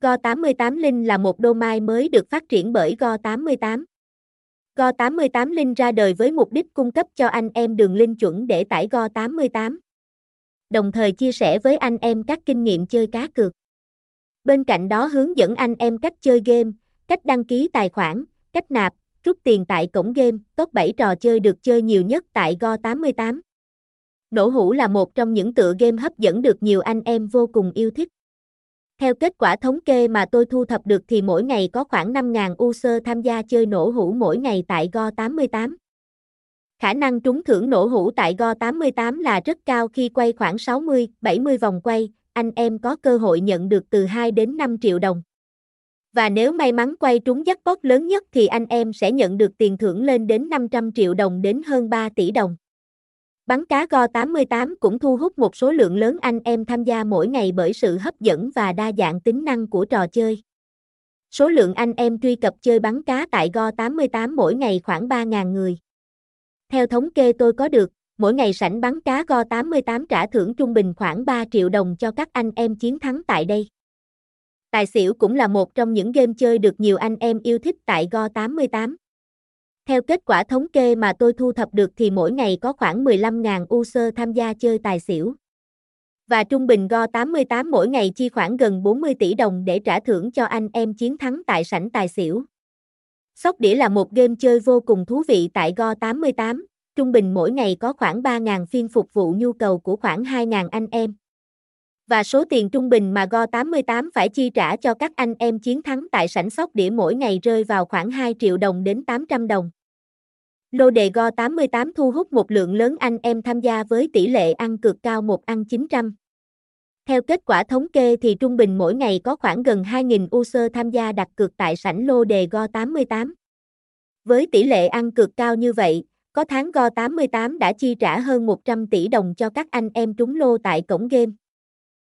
Go88 Linh là một domain mới được phát triển bởi Go88. Go88 Linh ra đời với mục đích cung cấp cho anh em đường link chuẩn để tải Go88. Đồng thời chia sẻ với anh em các kinh nghiệm chơi cá cược. Bên cạnh đó hướng dẫn anh em cách chơi game, cách đăng ký tài khoản, cách nạp, rút tiền tại cổng game, top 7 trò chơi được chơi nhiều nhất tại Go88. Nổ hũ là một trong những tựa game hấp dẫn được nhiều anh em vô cùng yêu thích. Theo kết quả thống kê mà tôi thu thập được thì mỗi ngày có khoảng 5.000 user tham gia chơi nổ hũ mỗi ngày tại Go88. Khả năng trúng thưởng nổ hũ tại Go88 là rất cao khi quay khoảng 60, 70 vòng quay, anh em có cơ hội nhận được từ 2 đến 5 triệu đồng. Và nếu may mắn quay trúng jackpot lớn nhất thì anh em sẽ nhận được tiền thưởng lên đến 500 triệu đồng đến hơn 3 tỷ đồng. Bắn cá Go 88 cũng thu hút một số lượng lớn anh em tham gia mỗi ngày bởi sự hấp dẫn và đa dạng tính năng của trò chơi. Số lượng anh em truy cập chơi bắn cá tại Go 88 mỗi ngày khoảng 3.000 người. Theo thống kê tôi có được, mỗi ngày sảnh bắn cá Go 88 trả thưởng trung bình khoảng 3 triệu đồng cho các anh em chiến thắng tại đây. Tài xỉu cũng là một trong những game chơi được nhiều anh em yêu thích tại Go 88. Theo kết quả thống kê mà tôi thu thập được thì mỗi ngày có khoảng 15.000 user tham gia chơi tài xỉu. Và trung bình Go 88 mỗi ngày chi khoảng gần 40 tỷ đồng để trả thưởng cho anh em chiến thắng tại sảnh tài xỉu. Sóc đĩa là một game chơi vô cùng thú vị tại Go 88, trung bình mỗi ngày có khoảng 3.000 phiên phục vụ nhu cầu của khoảng 2.000 anh em. Và số tiền trung bình mà Go 88 phải chi trả cho các anh em chiến thắng tại sảnh sóc đĩa mỗi ngày rơi vào khoảng 2 triệu đồng đến 800 đồng. Lô đề Go 88 thu hút một lượng lớn anh em tham gia với tỷ lệ ăn cược cao một ăn 900. Theo kết quả thống kê thì trung bình mỗi ngày có khoảng gần 2.000 user tham gia đặt cược tại sảnh lô đề Go 88. Với tỷ lệ ăn cược cao như vậy, có tháng Go 88 đã chi trả hơn 100 tỷ đồng cho các anh em trúng lô tại cổng game.